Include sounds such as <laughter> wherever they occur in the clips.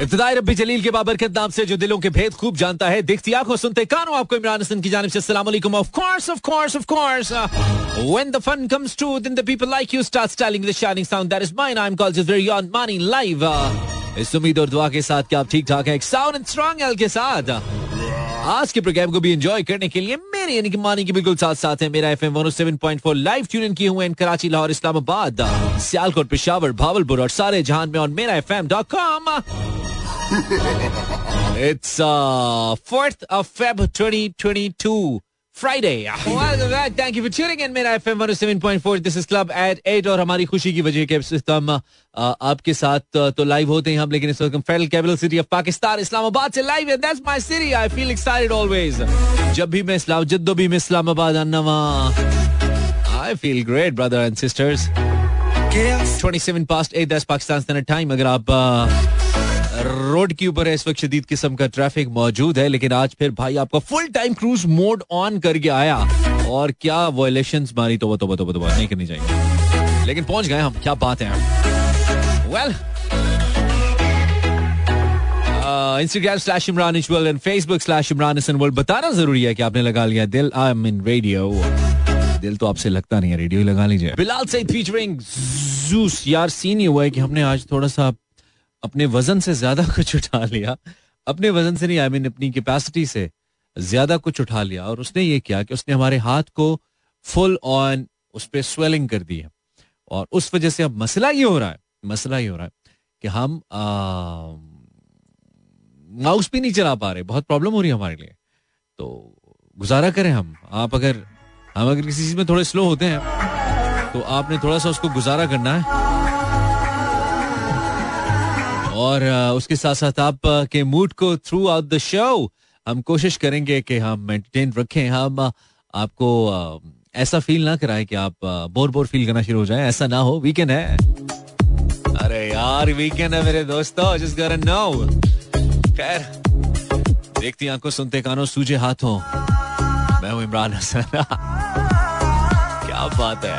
इब्तदाई रबी जलील के बाबरकत नाम से जो दिलों के भेद खूब जानता है, देखती आँखों सुनते कानों आपको इमरान हसन की जानब से अस्सलाम of course of course of course When the fun comes to then the people like you start styling the shining sound. That is mine. I'm called just very on money live इस उम्मीद और दुआ के साथ कि आप ठीक ठाक हैं, एक साउंड एंड स्ट्रांग एल के साथ। आज के प्रोग्राम को भी एंजॉय करने के लिए मेरे यानी कि मानी के बिल्कुल साथ साथ है। मेरा एफएम 107.4 लाइव ट्यून इन किए हुए कराची लाहौर इस्लामाबाद सियालकोट पिशावर भावलपुर और सारे जहान में और Mera F M dot com uh, 4th of Feb 2022, Friday. Welcome back. Thank you for मेरा FM 107.4. This is Club at 8 और हमारी खुशी की वजह के हम आपके साथ तो लाइव होते हैं हम लेकिन इस वक्त federal capital city of Pakistan Islamabad से लाइव है that's my city I feel excited always जब भी मैं इस्लाम जद्दो भी मैं इस्लामाबाद आना I feel great brother and sisters 27 past 8 that's Pakistan standard time अगर आप uh, रोड के ऊपर इस वक्त शदीद किस्म का ट्रैफ़िक मौजूद है, लेकिन आज फिर भाई आपका full time cruise mode on करके आया। और क्या वायलेशन मारी तो तो तो तो नहीं करनी चाहिए। लेकिन पहुँच गए हम, क्या बात है। Well Instagram slash Imran equal and Facebook slash Imran Hasan world बताना ज़रूरी है कि आपने लगा लिया दिल। आई एम इन रेडियो दिल तो आपसे लगता नहीं है रेडियो लगा लीजिए। बिलाल से फीचरिंग जूस यार सीन ये हुआ है कि हमने आज थोड़ा सा अपने वज़न से ज़्यादा <laughs> कुछ उठा लिया। अपने वज़न से नहीं आई मीन अपनी कैपेसिटी से ज़्यादा कुछ उठा लिया और उसने ये किया कि उसने हमारे हाथ को फुल ऑन उस पर स्वेलिंग कर दी है। और उस वजह से अब मसला ये हो रहा है, मसला ये हो रहा है कि हम माउस भी नहीं चला पा रहे, बहुत प्रॉब्लम हो रही है हमारे लिए। तो गुजारा करें हम, आप अगर, हम अगर किसी चीज़ में थोड़े स्लो होते हैं तो आपने थोड़ा सा उसको गुजारा करना है। और उसके साथ साथ आप के मूड को थ्रू आउट द शो हम कोशिश करेंगे कि हम एंटरटेन रखें। हम आपको ऐसा फील ना कराएँ कि आप बोर बोर फील करना शुरू हो जाए। ऐसा ना हो वीकेंड है। अरे यार वीकेंड है मेरे दोस्तों जिस गोtta नो खैर, देखती आँखों, सुनते कानों, सूझे हाथों। मैं हूँ इमरान हसन। <laughs> क्या बात है।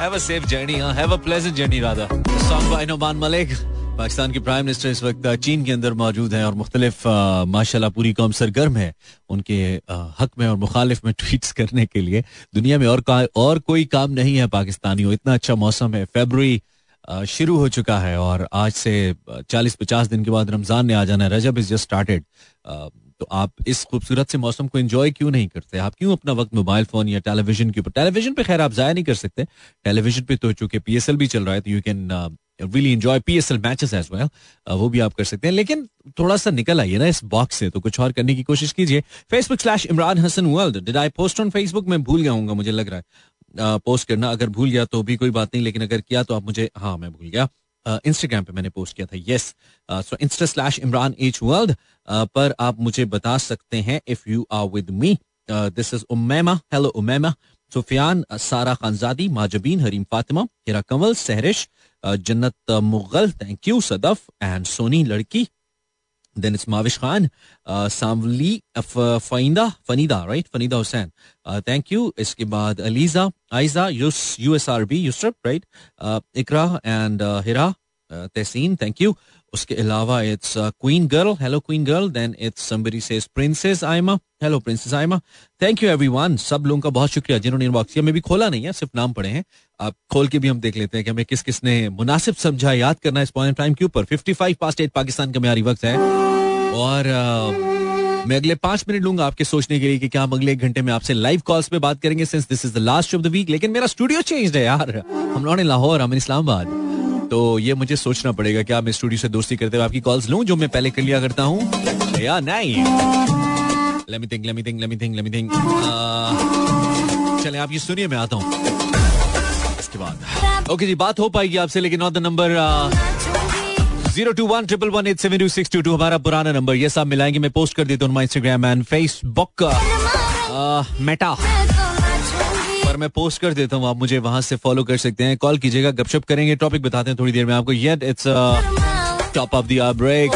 Have a safe journey have a pleasant journey Radha. Song by Noman Malik Pakistan के प्राइम मिनिस्टर इस वक्त चीन के अंदर मौजूद हैं और मुख्तलिफ़ माशाल्लाह पूरी कौम सरगर्म है उनके हक में और मुखालिफ में <laughs> ट्वीट्स करने के लिए। दुनिया में और का, और कोई काम नहीं है पाकिस्तानियों इतना अच्छा मौसम है। फेबररी शुरू हो चुका है और आज से 40-50 दिन के बाद रमज़ान ने आ जाना है। रजब इज़ जस्ट स्टार्टेड तो आप इस खूबसूरत से मौसम को एंजॉय क्यों नहीं करते? आप क्यों अपना वक्त मोबाइल फ़ोन या टेलीविज़न के ऊपर टेलीविज़न पे खैर आप जाया नहीं कर सकते। टेलीविज़न पे तो चूँकि पीएसएल भी चल रहा है तो you can really enjoy PSL matches as well वो भी आप कर सकते हैं। लेकिन थोड़ा सा निकल आइए ना इस बॉक्स से तो कुछ और करने की कोशिश कीजिए। Facebook slash Imran Hasan world did I post on Facebook में भूल गया हूँ मुझे लग रहा है। पोस्ट करना, अगर भूल गया तो भी कोई बात नहीं, लेकिन अगर किया तो आप मुझे हाँ मैं भूल गया। इंस्टाग्राम पे मैंने पोस्ट किया था yes so insta slash Imran H world पर आप मुझे बता सकते हैं if you are with me this is Umaima hello Umaima Sufiyan Sara Khanzadi Mahjabeen Hareem Fatima Hira Kanwal Sehrish Jannat Mughal. Thank you, Sadaf and Sony Larki. Then it's Mavish Khan, uh, Samvli Fainda, Fanida, right? Fanida Hussain. Thank you. Iske baad Aliza, Aiza, US, USRB, Yusuf, right? Ikra and Hira. Tehseen thank you उसके अलावा it's queen girl hello queen girl then it's somebody says princess Ayma hello princess Ayma thank you everyone सब लोगों का बहुत शुक्रिया जिन्होंने inbox किया। मैं भी खोला नहीं है सिर्फ़ नाम पढ़े हैं। आप खोल के भी हम देख लेते हैं कि हमें किस किस ने मुनासिब समझा याद करना इस पॉइंट टाइम के ऊपर। Fifty five past eight Pakistan का म्यारी वक्त है। और uh, मैं अगले पाँच मिनट लूँगा आपके सोचने के लिए कि क्या हम अगले घंटे में आपसे लाइव कॉल्स पे बात करेंगे since this is the last of the week लेकिन मेरा स्टूडियो चेंज है यार। हम लोगों लाहौर हम इस्लामाबाद। तो ये मुझे सोचना पड़ेगा क्या मैं स्टूडियो से दोस्ती करते हुए आपकी कॉल्स लूँ, जो मैं पहले कर लिया करता हूँ। या नहीं? Let me think let me think let me think let me think चले, आप ये सुनिए मैं आता हूँ। इसके बाद। ओके जी, बात हो पाएगी आपसे, लेकिन on the number zero two one triple one eight seven two six two two हमारा पुराना नंबर ये सब मिलाएँगे, मैं पोस्ट कर देता हूँ इंस्टाग्राम एंड फेसबुक मेटा मैं पोस्ट कर देता हूँ, आप मुझे वहाँ से फॉलो कर सकते हैं। कॉल कीजिएगा, गपशप करेंगे टॉपिक बताते हैं थोड़ी देर में आपको। Yet it's top of the break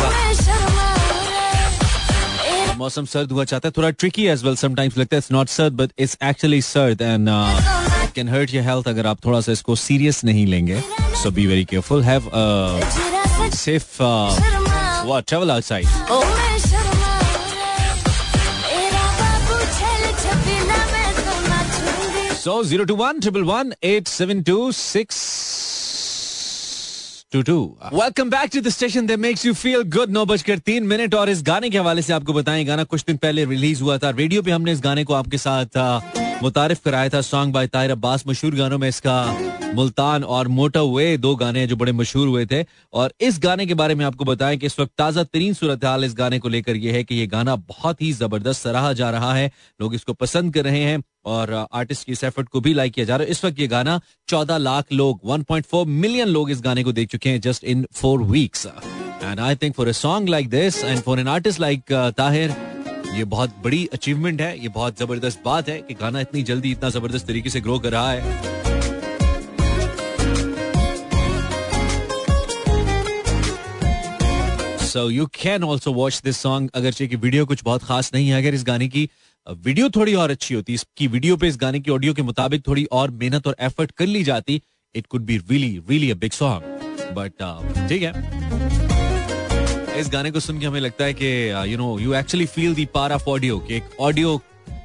मौसम सर्द हुआ चाहता है, थोड़ा ट्रिकी एज वेल समटाइम्स लगता है। इट्स नॉट सर्द बट इट्स एक्चुअली सर्द and can hurt your health अगर आप थोड़ा सा इसको सीरियस नहीं लेंगे। So be very careful have safe What? Travel outside? So zero two one triple one eight seven two, six two two welcome back to the station that makes you feel good नौ बजकर तीन minute और इस गाने के हवाले से आपको बताएँ, गाना कुछ दिन पहले रिलीज़ हुआ था। रेडियो पे हमने इस गाने को आपके साथ मुतारिफ कराया था सॉन्ग बाय ताहिर अब्बास, मशहूर गानों में इसका मुल्तान और मोटर वे दो गाने जो बड़े मशहूर हुए थे। और इस गाने के बारे में आपको बताएँ कि इस वक्त ताज़ा तरीन सूरत हाल इस गाने को लेकर यह है कि यह गाना बहुत ही ज़बरदस्त सराहा जा रहा है। लोग इसको पसंद कर रहे हैं और आर्टिस्ट की इस एफर्ट को भी लाइक किया जा रहा है। इस वक्त ये गाना चौदह लाख लोग 1.4 मिलियन लोग इस गाने को देख चुके हैं just in four weeks and I think for a song like this and for an artist like Tahir ये बहुत बड़ी अचीवमेंट है, ये बहुत ज़बरदस्त बात है कि गाना इतनी जल्दी, इतना ज़बरदस्त तरीके से ग्रो कर रहा है। So you can also watch this song अगर की वीडियो कुछ बहुत खास नहीं है, अगर इस गाने की वीडियो थोड़ी और अच्छी होती, इसकी वीडियो पे इस गाने की ऑडियो के मुताबिक थोड़ी और मेहनत और एफर्ट कर ली जाती it could be really really a big song but ठीक है। इस गाने को सुन के हमें लगता है कि you know you actually feel the power of audio कि एक ऑडियो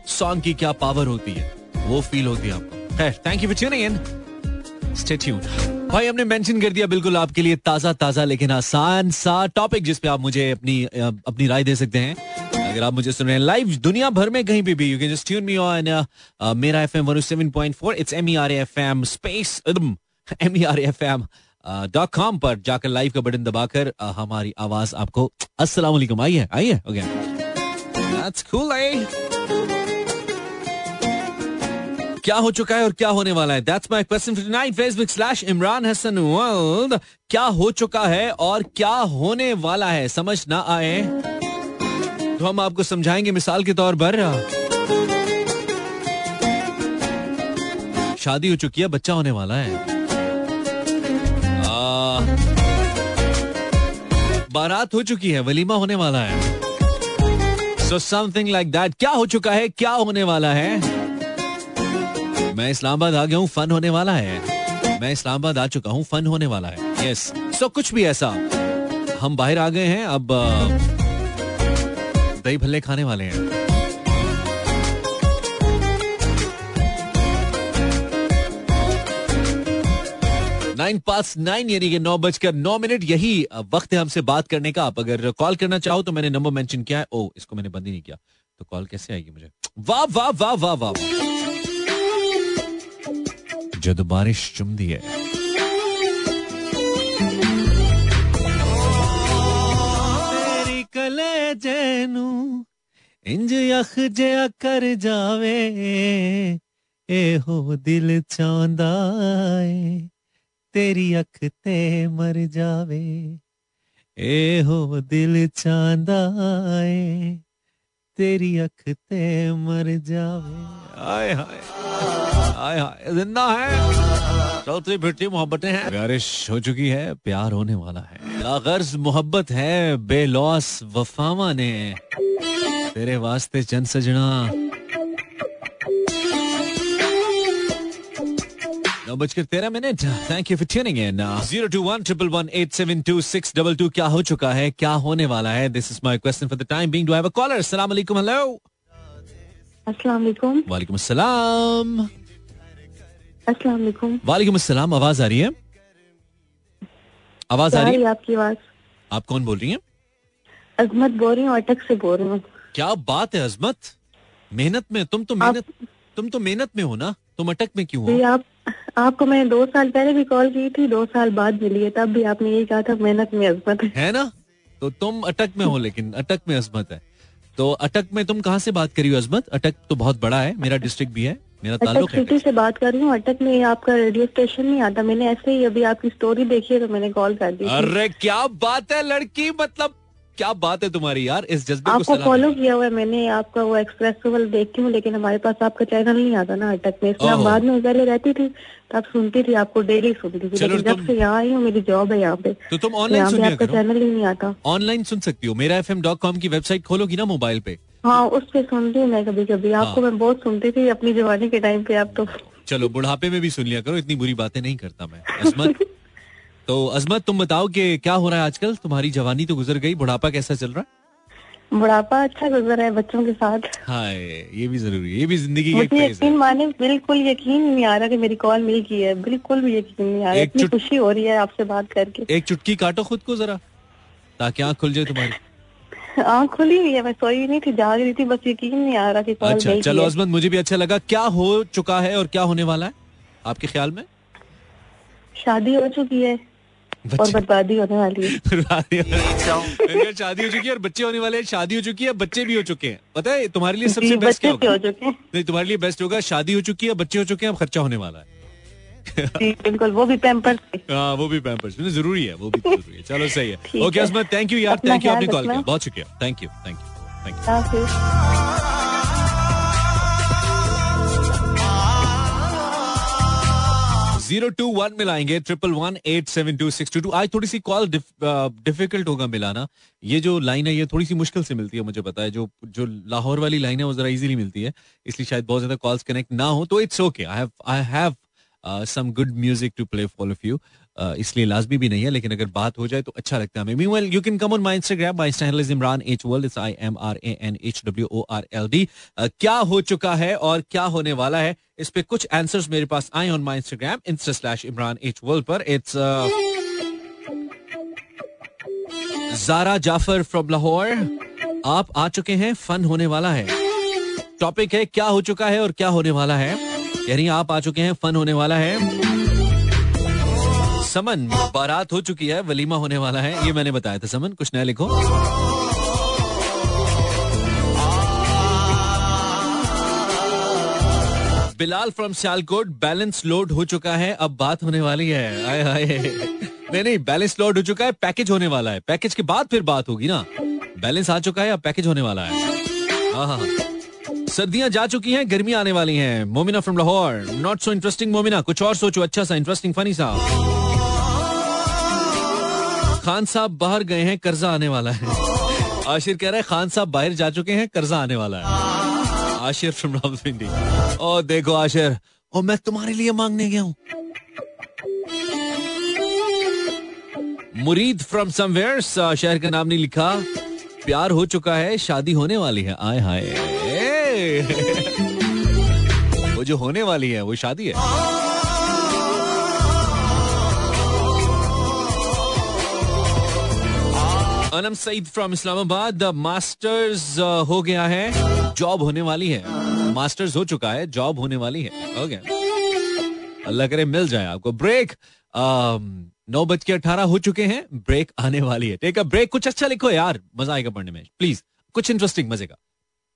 सॉन्ग की क्या पावर होती है। वो फील होती है आपको। खैर thank you for tuning in stay tuned भाई, हमने मेंशन कर दिया बिल्कुल आपके लिए ताज़ा ताज़ा लेकिन आसान सा टॉपिक जिस पे आप मुझे अपनी अपनी राय दे सकते हैं। अगर आप मुझे सुन रहे हैं लाइव दुनिया भर में कहीं भी भी you can just tune me on Mera FM 107.4 it's M E R FM space M E dot com पर जाकर लाइव का बटन दबाकर हमारी आवाज़ आपको, अस्सलाम वालेकुम, आई है आई है ओके कूल क्या हो चुका है और क्या होने वाला है? That's my question for tonight Facebook slash Imran Hasan world क्या हो चुका है और क्या होने वाला है? समझ ना आए? तो हम आपको समझाएँगे मिसाल के तौर पर। शादी हो चुकी है, बच्चा होने वाला है। बारात हो चुकी है वलीमा होने वाला है। सो समथिंग लाइक दैट क्या हो चुका है क्या होने वाला है? मैं इस्लामाबाद आ गया हूँ फन होने वाला है। मैं इस्लामाबाद आ चुका हूँ फन होने वाला है। Yes yes. सो so, कुछ भी ऐसा। हम बाहर आ गए हैं अब दही भल्ले खाने वाले हैं। नाइन पास नाइन यानी कि नौ बजकर नौ मिनट, यही वक्त है हमसे बात करने का। आप अगर कॉल करना चाहो तो मैंने नंबर मेंशन किया है। ओ, इसको मैंने बंद ही नहीं किया। तो कॉल कैसे आएगी मुझे? वाह वाह वाह वाह वाह। जब बारिश चुमदी है। इंज अख जया कर जावे ए हो दिल चांदा तेरी अख ते मर जावे ए हो दिल चांदा तेरी अख ते मर जावे। आए हाय आए हाय ज़िंदा है। चलती फिरती मोहब्बतें हैं। बारिश हो चुकी है प्यार होने वाला है। गर्ज मोहब्बत है बेलौस वफावा ने। तेरे वास्ते चंद सजना नौ बजकर तेरह minute thank you for tuning in zero two one triple one eight seven two six double two क्या हो चुका है क्या होने वाला है this is my question for the time being do have a caller अस्सलाम वालेकुम हेलो अस्सलाम वालेकुम वालेकुम अस्सलाम अस्सलाम वालेकुम वालेकुम अस्सलाम आवाज़ आ रही है आवाज़ आ रही है आपकी आवाज़ आप कौन बोल रही हैं अजमत बोल रही हूँ अटक से बोल रही हूँ क्या बात है अजमत मेहनत में तुम तो मेहनत तुम तो मेहनत में हो ना तुम अटक में क्यों हो आप आपको मैंने दो साल पहले भी कॉल की थी दो साल बाद मिली है तब भी आपने यही कहा था मेहनत में अजमत है। है ना? तो तुम अटक में हो लेकिन अटक में अजमत है। तो अटक में तुम कहाँ से बात करी हो अजमत? अटक तो बहुत बड़ा है मेरा डिस्ट्रिक्ट भी है मेरा ताल्लुक है। सिटी से बात कर रही हूँ अटक में आपका रेडियो स्टेशन नहीं आता मैंने ऐसे ही अभी आपकी स्टोरी देखी है तो मैंने कॉल कर दी अरे क्या बात है लड़की! मतलब क्या बात है तुम्हारी यार? इस जज्बे आपको फॉलो किया हुआ है मैंने आपका वो एक्सप्रेस देखती हूँ लेकिन हमारे पास आपका चैनल नहीं आता ना अटक में। इसलिए बाद में पहले रहती थी तब सुनती थी आपको डेली सुनती थी। लेकिन जब से यहाँ आई हूँ मेरी जॉब है यहाँ पे। तो तुम ऑनलाइन सुनिया आपका चैनल ही नहीं आता। ऑनलाइन सुन सकती हो। मेरा एफ़ की वेबसाइट खोलोगी ना मोबाइल पे? हाँ उस पर सुनती हूँ मैं कभी कभी आपको हाँ। मैं बहुत सुनती थी अपनी जवानी के टाइम पे आप तो। चलो बुढ़ापे में भी सुन लिया करो इतनी बुरी बातें नहीं करता मैं। <laughs> तो अजमत तुम बताओ कि क्या हो रहा है आजकल? तुम्हारी जवानी तो गुजर गई। बुढ़ापा कैसा चल रहा? है बुढ़ापा अच्छा गुजर है बच्चों के साथ। हाँ ये भी ज़रूरी है। ये भी ज़िंदगी का मुझे यकीन माने बिल्कुल यकीन नहीं आ रहा कि मेरी कॉल मिल गई है। बिल्कुल भी यकीन नहीं आ रहा। इतनी खुशी हो रही है आपसे बात करके। एक चुटकी काटो खुद को जरा ताकि आँख खुल जाए तुम्हारी। <laughs> आँख खुली हुई है मैं सोई नहीं थी जाग रही थी बस यकीन नहीं आ रहा कि कॉल अच्छा चलो अजमत मुझे भी अच्छा लगा। क्या हो चुका है और क्या होने वाला है आपके ख्याल में? शादी हो चुकी है। और बर्बादी होने वाली है। शादी हो चुकी है और बच्चे होने वाले हैं शादी हो चुकी है बच्चे भी हो चुके हैं। पता है तुम्हारे लिए सबसे बेस्ट क्या होगा? नहीं तुम्हारे लिए बेस्ट होगा शादी हो चुकी है बच्चे हो चुके हैं अब खर्चा होने वाला है। बिल्कुल वो भी पैम्पर्स हाँ वो भी पैम्पर्स ज़रूरी है वो भी ज़रूरी है। चलो सही है। ओके असमत थैंक यू यार थैंक यू आपने कॉल किया। बहुत शुक्रिया। Thank you thank you thank you zero two one मिलाएँगे triple one eight seven two six two two आज थोड़ी सी कॉल डिफ़िकल्ट होगा मिलाना। ये जो लाइन है, ये थोड़ी सी मुश्किल से मिलती है, मुझे पता है। जो जो लाहौर वाली लाइन है, वो जरा इजीली मिलती है। इसलिए शायद बहुत ज़्यादा कॉल्स कनेक्ट ना हो तो it's okay I have I have some good music to play for of you इसलिए लाजमी भी नहीं है, लेकिन अगर बात हो जाए तो अच्छा लगता है meanwhile you can come on my Instagram my handle is Imran H world it's I M R A N H W O R L D क्या हो चुका है और क्या होने वाला है? इस पे कुछ आंसर्स मेरे पास आए on my Instagram insta slash Imran H world पर। इट्स जारा जाफ़र फ्रॉम लाहौर आप आ चुके हैं फन होने वाला है। टॉपिक है, क्या हो चुका है और क्या होने वाला है? यानी आप आ चुके हैं फन होने वाला है। समन बारात हो चुकी है वलीमा होने वाला है ये मैंने बताया था समन कुछ नया लिखो। Bilal from Sialkot balance load हो चुका है अब बात होने वाली है आए आए। नहीं नहीं बैलेंस लोड हो चुका है पैकेज होने वाला है। पैकेज के बाद फिर बात होगी ना। बैलेंस आ चुका है अब पैकेज होने वाला है। हाँ हाँ, हाँ। सर्दियाँ जा चुकी हैं गर्मी आने वाली हैं। Momina from Lahore. Not so interesting Momina. कुछ और सोचो अच्छा सा इंटरेस्टिंग फनी सा। खान साहब बाहर गए हैं, कर्जा आने वाला है। आशिर कह रहा है, खान साहब बाहर जा चुके हैं, कर्जा आने वाला है। आशिर फ्रॉम रावलपिंडी ओ, देखो आशिर, ओ, मैं तुम्हारे लिए मांगने गया हूँ। मुरीद फ्रॉम समवेयर शहर का नाम नहीं लिखा। प्यार हो चुका है, शादी होने वाली है। आए हाय। वो जो होने वाली है, वो शादी है। अनम सईद फ्रॉम इस्लामाबाद मास्टर्स हो गया है। जॉब होने वाली है। मास्टर्स हो चुका है जॉब होने वाली है। ओके अल्लाह करे मिल जाए आपको। ब्रेक नौ बज के अठारह हो चुके हैं। ब्रेक आने वाली है। टेक अ ब्रेक कुछ अच्छा लिखो यार। मज़ा आएगा पढ़ने में। प्लीज़ कुछ इंटरेस्टिंग मज़े का।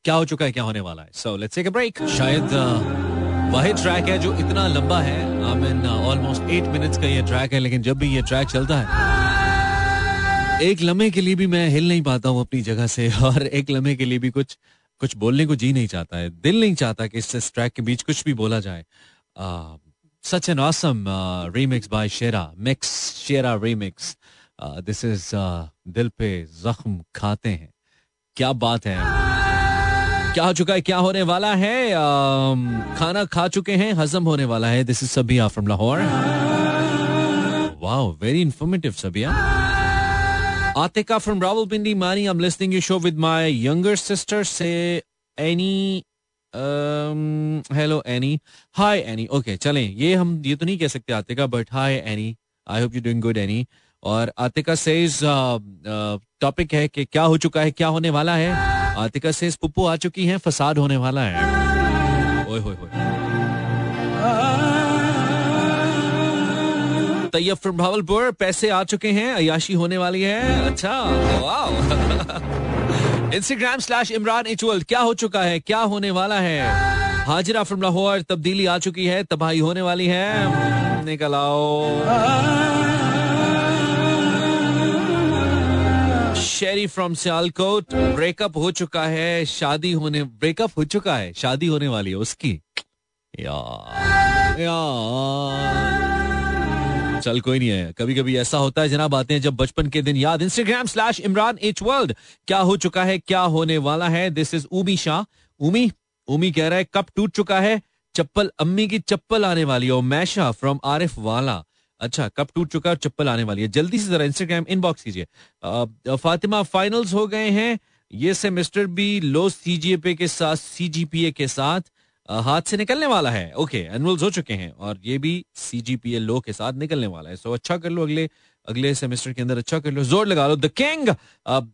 क्या हो चुका है, क्या होने वाला है? So let's take a break शायद वही ट्रैक है जो इतना लंबा है। I mean almost eight minutes का ये ट्रैक है, लेकिन जब भी ये ट्रैक चलता है एक लम्हे के लिए भी मैं हिल नहीं पाता हूँ अपनी जगह से और एक लम्हे के लिए भी कुछ कुछ बोलने को जी नहीं चाहता है दिल नहीं चाहता कि इस ट्रैक के बीच कुछ भी बोला जाए। Such an awesome remix by Shera mix Shera remix this is Dil Pe Zakhm खाते हैं। क्या बात है। क्या हो चुका है क्या होने वाला है? uh, खाना खा चुके हैं हजम होने वाला है। This is Sabiya from Lahore. Wow very informative Sabiya. Atika from Rawalpindi, Mani, I'm listening your show with my younger sister. Say any um, hello Annie. Hi Annie. Okay, चलें ये हम ये तो नहीं कह सकते Atika but hi Aini I hope you doing good Aini और Atika says topic uh, uh, है कि क्या हो चुका है क्या होने वाला है आतिका सेज पुप्पू आ चुकी हैं फसाद होने वाला है ओए होए होए तैयब फ्रॉम भावलपुर पैसे आ चुके हैं अयाशी होने वाली है। अच्छा इंस्टाग्राम स्लैश इमरान इचुअल क्या हो चुका है? क्या होने वाला है? हाजिरा फ्रॉम लाहौर, तब्दीली आ चुकी है, तबाही होने वाली है। निकल आओ शेरी फ्रॉम सियालकोट ब्रेकअप हो चुका है, शादी होने ब्रेकअप हो चुका है, शादी होने वाली है उसकी। यार यार चल कोई नहीं है। कभी कभी ऐसा होता है, जनाब, आते हैं जब बचपन के दिन याद। Instagram slash Imran H world क्या हो चुका है, क्या होने वाला है? दिस इज़ उमी शाह उमी उमी कह रहा है, कब टूट चुका है? चप्पल, अम्मी की चप्पल आने वाली है। मैशा फ्रॉम आरिफ वाला अच्छा कप टूट चुका है और चप्पल आने वाली है? जल्दी से जरा इंस्टाग्राम इनबॉक्स कीजिए। फातिमा फाइनल्स हो गए हैं। ये सेमेस्टर भी लो सीजीपीए के साथ सीजीपीए के साथ। हाथ से निकलने वाला है। ओके एनुअल्स हो चुके हैं और ये भी सी जी पी एल लो के साथ निकलने वाला है। सो अच्छा कर लो अगले अगले सेमेस्टर के अंदर अच्छा कर लो। ज़ोर लगा लो। द किंग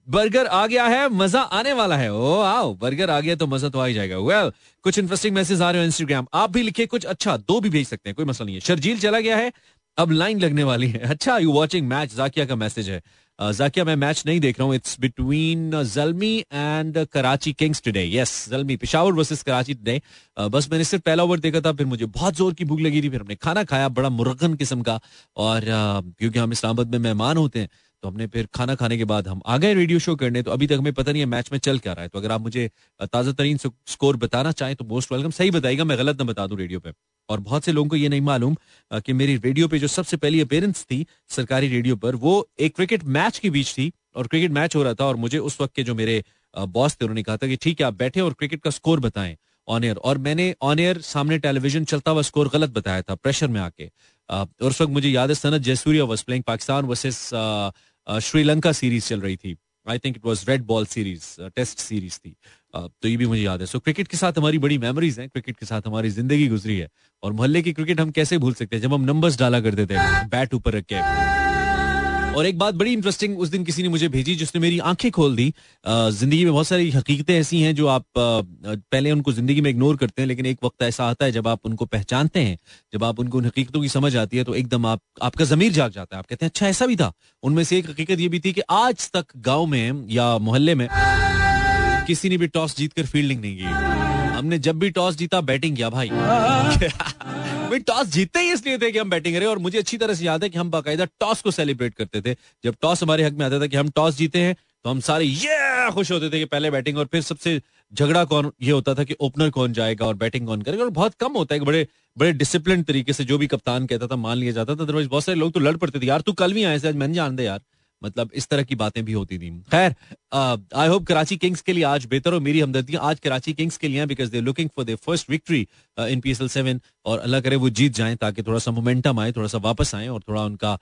बर्गर आ गया है मज़ा आने वाला है। ओ आओ बर्गर आ गया तो मज़ा तो आ ही जाएगा। वेल well, कुछ इंटरेस्टिंग मैसेज आ रहे हो इंस्टाग्राम आप भी लिखे कुछ अच्छा दो भी भेज सकते हैं कोई मसला नहीं है। शर्जील चला गया है अब लाइन लगने वाली है। अच्छा यू वॉचिंग मैच जाकिया का मैसेज है। जाकिया, मैं मैच नहीं देख रहा हूँ। It's between Zalmi and Karachi Kings today yes Zalmi Peshawar versus Karachi today बस मैंने सिर्फ़ पहला ओवर देखा था, फिर मुझे बहुत ज़ोर की भूख लगी थी, फिर हमने खाना खाया, बड़ा मुरगन किस्म का। और क्योंकि हम इस्लामाबाद में मेहमान होते हैं तो हमने फिर खाना खाने के बाद हम आ गए रेडियो शो करने। तो अभी तक हमें पता नहीं है मैच में चल क्या रहा है। तो अगर आप मुझे ताज़ा तरीन स्कोर बताना चाहें तो मोस्ट वेलकम सही बताएगा मैं गलत ना बता दूँ रेडियो पे। और बहुत से लोगों को ये नहीं मालूम कि मेरी रेडियो पे जो सबसे पहली अपेयरेंस थी सरकारी रेडियो पर, वो एक क्रिकेट मैच के बीच थी और क्रिकेट मैच हो रहा था और मुझे उस वक्त के जो मेरे बॉस थे, उन्होंने कहा था कि ठीक है, आप बैठे और क्रिकेट का स्कोर बताएँ ऑन एयर और मैंने ऑन एयर सामने टेलीविज़न चलता हुआ स्कोर गलत बताया था प्रेशर में आके। और उस वक्त मुझे याद है, Sanath Jayasuriya was playing Pakistan versus Sri Lanka series चल रही थी। I think it was red ball series test series थी। तो ये भी मुझे याद है। सो क्रिकेट के साथ हमारी बड़ी मेमोरीज हैं। क्रिकेट के साथ हमारी ज़िंदगी गुजरी है। और मोहल्ले की क्रिकेट हम कैसे भूल सकते हैं? जब हम नंबर्स डाला करते थे बैट ऊपर रख के। और एक बात बड़ी इंटरेस्टिंग उस दिन किसी ने मुझे भेजी, जिसने मेरी आँखें खोल दी। ज़िंदगी में बहुत सारी हकीकतें ऐसी हैं जो आप पहले उनको ज़िंदगी में इग्नोर करते हैं, लेकिन एक वक्त ऐसा आता है जब आप उनको पहचानते हैं। जब आप उनको उन हकीकतों की समझ आती है तो एकदम आप, आपका जमीर जाग जाता है। आप कहते हैं अच्छा ऐसा भी था। उनमें से एक हकीकत ये भी थी कि आज तक गाँव में या मोहल्ले में किसी ने भी टॉस जीतकर फील्डिंग नहीं की। हमने जब भी टॉस जीता, बैटिंग किया <laughs> भाई। टॉस जीतते ही इसलिए थे कि हम बैटिंग करें, और मुझे अच्छी तरह से याद है कि हम बाकायदा टॉस को सेलिब्रेट करते थे। जब टॉस हमारे हक में आता था कि हम टॉस जीते हैं तो हम सारे ये खुश होते थे कि पहले बैटिंग, और फिर सबसे झगड़ा कौन, ये होता था कि ओपनर कौन जाएगा और बैटिंग कौन करेगा। और बहुत कम होता है कि बड़े बड़े डिसिप्लिन तरीके से जो भी कप्तान कहता था, मान लिया जाता था। अदरवाइज़ बहुत सारे लोग तो लड़ पड़ते थे, यार तू कल भी आए थे आज मैंने जान दे यार। मतलब इस तरह की बातें भी होती थी। खैर आई होप कराची किंग्स के लिए आज बेहतर हो मेरी हमदर्दियाँ आज कराची किंग्स के लिए because they looking for the first victory in P S L seven और अल्लाह करे वो जीत जाएँ ताकि थोड़ा सा मोमेंटम आए, थोड़ा सा वापस आए और थोड़ा उनका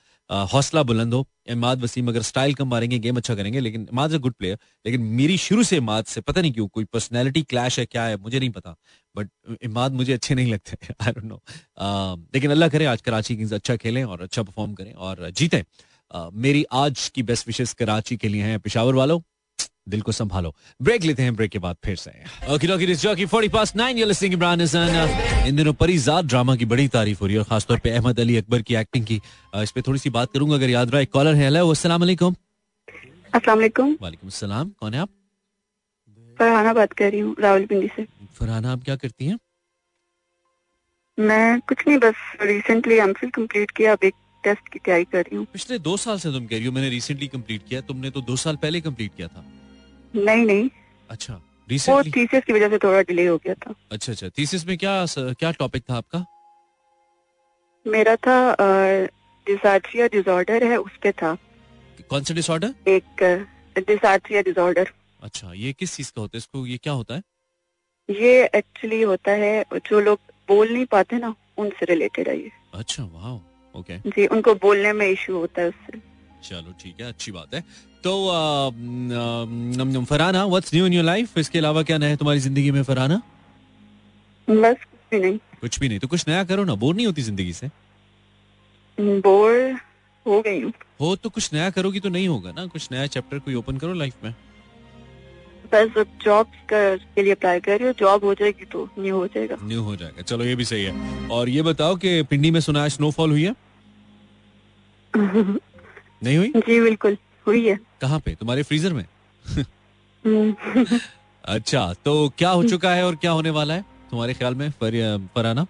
हौसला बुलंद हो। इमाद वसीम अगर स्टाइल कम मारेंगे गेम अच्छा करेंगे, लेकिन इमाद अ गुड प्लेयर लेकिन मेरी शुरू से इमाद से पता नहीं क्यों कोई पर्सनैलिटी क्लैश है, क्या है, मुझे नहीं पता। बट इमाद मुझे अच्छे नहीं लगते आई डोंट नो लेकिन अल्लाह करे आज कराची किंग्स अच्छा खेलें और अच्छा परफॉर्म करें और जीतें। मेरी आज की बेस्ट विशेष कराची के लिए हैं पिशावर वालों। दिल को संभालो। ब्रेक लेते हैं ब्रेक के बाद फिर से। इन दिनों परिजात ड्रामा की बड़ी तारीफ़ हो रही है और खासतौर पे अहमद अली अकबर की एक्टिंग की। इस पे थोड़ी सी बात करूँगा अगर याद रहा एक कॉलर है हेलो अस्सलाम वालेकुम। वालेकुम। सलाम कौन है आप? फरहाना बात कर रही हूँ रावलपिंडी से। फरहाना आप क्या करती हैं? मैं कुछ नहीं बस रिसेंटली एमफिल कंप्लीट किया अब एक टेस्ट की तैयारी कर रही हूँ। पिछले दो साल से तुम कह रही हो मैंने रिसेंटली कंप्लीट किया तुमने तो दो साल पहले कंप्लीट किया था। नहीं नहीं। अच्छा वो थीसिस की वजह से थोड़ा डिले हो गया था। अच्छा अच्छा। थीसिस में क्या क्या टॉपिक था आपका? मेरा था डिसार्ट्रिया डिसऑर्डर है उस पे था। कौन सा डिसऑर्डर एक डिसार्ट्रिया डिसऑर्डर अच्छा ये किस चीज़ का होता है? इसको ये क्या होता है? ये एक्चुअली होता है जो लोग बोल नहीं पाते ना उनसे रिलेटेड है ये। अच्छा वाह ओके जी उनको बोलने में इशू होता है उससे। चलो ठीक है अच्छी बात है। तो Farhana what's new in your life इसके अलावा क्या नया है तुम्हारी ज़िंदगी में फरहाना? बस कुछ भी नहीं। कुछ भी नहीं तो कुछ नया करो ना बोर नहीं होती ज़िंदगी से? बोर हो गई हूँ। हो तो कुछ नया करोगी तो नहीं होगा ना कुछ नया चैप्टर कोई ओपन करो लाइफ में? बस जॉब के लिए अप्लाई कर रही हूँ जॉब हो जाएगी तो न्यू हो जाएगा। न्यू हो जाएगा चलो ये भी सही है। और ये बताओ कि पिंडी में सुना है स्नोफॉल हुई है? <laughs> नहीं हुई? जी बिल्कुल हुई है। कहाँ पे? तुम्हारे फ्रीजर में? <laughs> अच्छा तो क्या हो चुका है और क्या होने वाला है तुम्हारे ख्याल में फराना?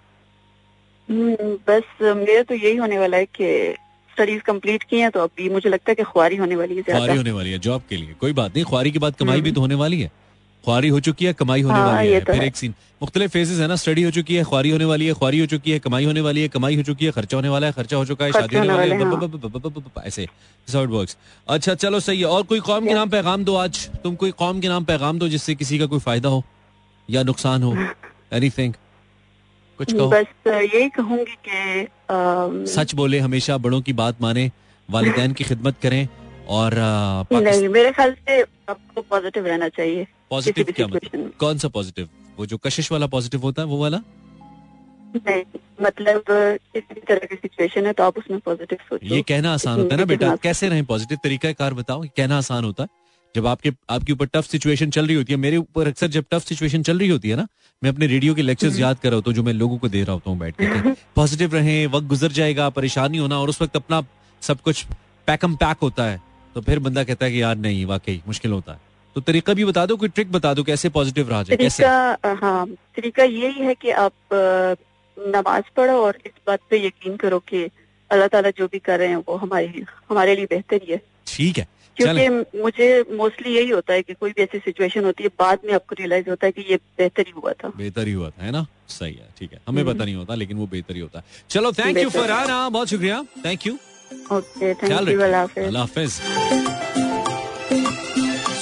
हम्म, बस मेरा तो यही होने वाला है कि स्टडीज़ कंप्लीट की हैं तो अभी मुझे लगता है कि ख्वारी होने वाली है ख्वारी होने वाली है जॉब के लिए। कोई बात नहीं ख्वारी के बाद कमाई भी तो होने वाली है। ख्वारी हो चुकी है कमाई होने हाँ, वाली है। तो फिर एक सीन मुख्तलिफ़ फेजेस है ना स्टडी हो चुकी है ख्वारी होने वाली है ख्वारी हो चुकी है कमाई होने वाली है कमाई हो चुकी है खर्चा होने वाला है खर्चा हो चुका है शादी होने वाली है ऐसे अच्छा चलो सही है और कोई कौम के नाम पैगाम दो आज तुम कोई कौम के नाम पैगाम दो जिससे किसी का कोई फ़ायदा हो या नुकसान हो <laughs> एनीथिंग कुछ कहो। बस यही कहूँगी कि सच बोले हमेशा बड़ों की बात माने वालिदैन की खिदमत करें और नहीं मेरे ख्याल से आपको पॉजिटिव रहना चाहिए पॉजिटिव क्या मतलब? कौन सा पॉजिटिव वो जो कशिश वाला पॉजिटिव होता है वो वाला? नहीं मतलब किसी तरह की सिचुएशन है तो आप उसमें पॉजिटिव सोचो। ये कहना आसान होता है ना बेटा। कैसे रहे? पॉजिटिव तरीका कार बताओ कहना आसान होता है। जब आपके आपके ऊपर टफ सिचुएशन चल रही होती है मेरे ऊपर अक्सर जब टफ सिचुएशन चल रही होती है ना मैं अपने रेडियो के लेक्चर्स हम्म। याद कर रहा होता हूँ जो मैं लोगों को दे रहा होता हूँ बैठ के पॉजिटिव रहे वक्त गुजर जाएगा परेशानी होना और उस वक्त अपना सब कुछ पैकम पैक होता है। तो फिर बंदा कहता है कि यार नहीं वाकई मुश्किल होता है। तो तरीका भी बता दो कोई ट्रिक बता दो कैसे पॉजिटिव रहा जाए कैसे? हाँ तरीका यही है कि आप नमाज़ पढ़ो और इस बात पे यकीन करो कि अल्लाह ताला जो भी कर रहे हैं वो हमारे हमारे लिए बेहतर ही है। ठीक है क्योंकि मुझे मोस्टली यही होता है कि कोई भी ऐसी सिचुएशन होती है बाद में आपको रियलाइज़ होता है कि ये बेहतर ही हुआ था। बेहतर ही हुआ था है ना? सही है ठीक है। हमें पता नहीं होता लेकिन वो बेहतर ही होता है। चलो थैंक यू फॉर आना बहुत शुक्रिया। Thank you okay thank you अल्लाह हाफिज।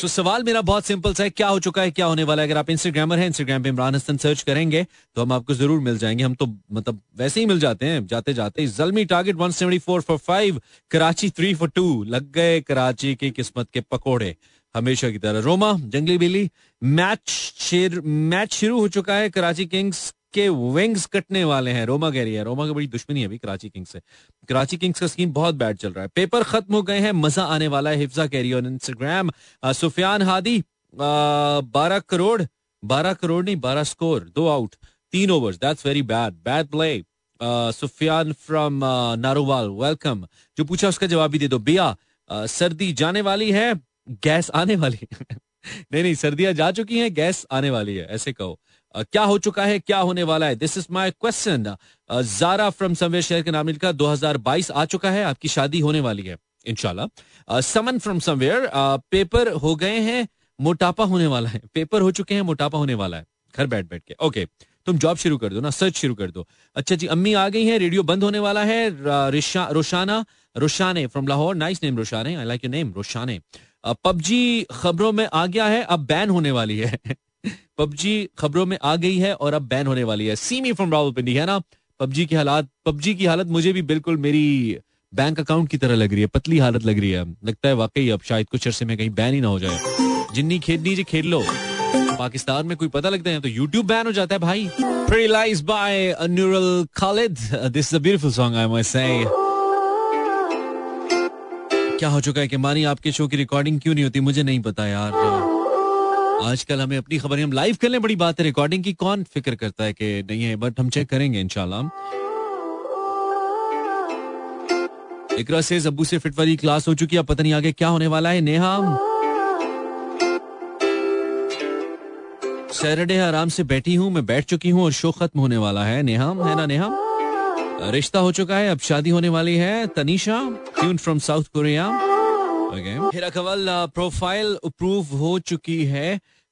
तो सवाल मेरा बहुत सिंपल सा है क्या हो चुका है क्या होने वाला है? अगर आप इंस्टाग्रामर हैं इंस्टाग्राम पे इमरान हसन सर्च करेंगे तो हम आपको ज़रूर मिल जाएँगे। हम तो मतलब वैसे ही मिल जाते हैं जाते जाते Zalmi target 174 for five Karachi three for two लग गए कराची की किस्मत के पकोड़े। हमेशा की तरह। रोमा जंगली बिल्ली मैच मैच शुरू हो चुका है कराची किंग्स के विंग्स कटने वाले हैं। रोमा कह रही है, रोमा की बड़ी दुश्मनी है अभी कराची किंग्स से। कराची किंग्स का स्कीम बहुत बैड चल रहा है। पेपर खत्म हो गए हैं, मज़ा आने वाला है, हिफ्जा कह रही है इंस्टाग्राम सुफियान हादी बारह करोड़ बारह करोड़ नहीं, बारह स्कोर दो आउट तीन overs that's very bad bad play Sufiyan from Narowal welcome जो पूछा उसका जवाब भी दे दो। बिया सर्दी जाने वाली है, गैस आने वाली <laughs> नहीं नहीं, सर्दियाँ जा चुकी हैं, गैस आने वाली है, ऐसे कहो। क्या हो चुका है, क्या होने वाला है? This is my question Zara from somewhere शहर के नाम लिखा 2022 आ चुका है, आपकी शादी होने वाली है इनशाला समन फ्रॉम समवेयर पेपर हो गए हैं, मोटापा होने वाला है। पेपर हो चुके हैं, मोटापा होने वाला है। घर बैठ बैठ के। Okay okay. तुम जॉब शुरू कर दो ना सर्च शुरू कर दो। अच्छा जी, अम्मी आ गई है रेडियो बंद होने वाला है Roshana, Roshane from Lahore. Nice name Roshane. I like your name Roshane. PUBG खबरों में आ गया है, अब बैन होने वाली है। पबजी खबरों में आ गई है और अब बैन होने वाली है। सीमी फ्रॉम रावलपिंडी है ना? पबजी की हालात पबजी की हालत मुझे भी बिल्कुल मेरी बैंक अकाउंट की तरह लग रही है पतली हालत लग रही है। लगता है वाकई अब शायद कुछ अरसे में कहीं बैन ही ना हो जाए। जिन्नी खेलनी जी खेल लो। पाकिस्तान में कोई पता लगता है तो यूट्यूब बैन हो जाता है भाई। Paralyzed by Neural Khalid. This is a beautiful song, I must say. क्या हो चुका है कि मानी आपके शो की रिकॉर्डिंग क्यों नहीं होती? मुझे नहीं पता यार। आजकल हमें अपनी खबरें, हम लाइव कर लें बड़ी बात है रिकॉर्डिंग की। कौन फ़िक्र करता है कि नहीं है बट हम चेक करेंगे इनशाला इकरा से अबू से फिट वाली क्लास हो चुकी है पता नहीं आगे क्या होने वाला है। नेहा? सैटरडे आराम से बैठी हूँ, मैं बैठ चुकी हूँ और शो खत्म होने वाला है। नेहा, है ना नेहा? रिश्ता हो चुका है, अब शादी होने वाली है। Tanisha Tune from South Korea Hera Kawal profile approve हो चुकी है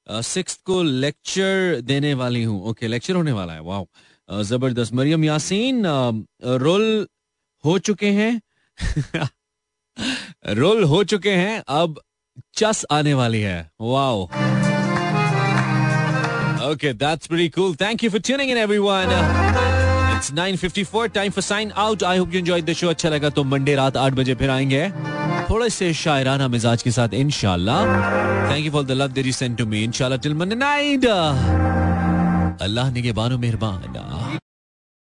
सिक्स को लेक्चर देने वाली हूँ ओके लेक्चर होने वाला है वाह ज़बरदस्त मरियम यासीन रोल हो चुके हैं रोल हो चुके हैं अब चस आने वाली है wow okay that's very cool thank you for tuning in everyone it's 9:54 time for sign out I hope you enjoyed the show अच्छा लगा तो मंडे रात 8 बजे फिर आएँगे थोड़े से शायराना मिजाज के साथ इनशाला thank you for the love they you to me इनशाला टिल मंडे नाइट अल्लाह ने के बानो मेहरबान।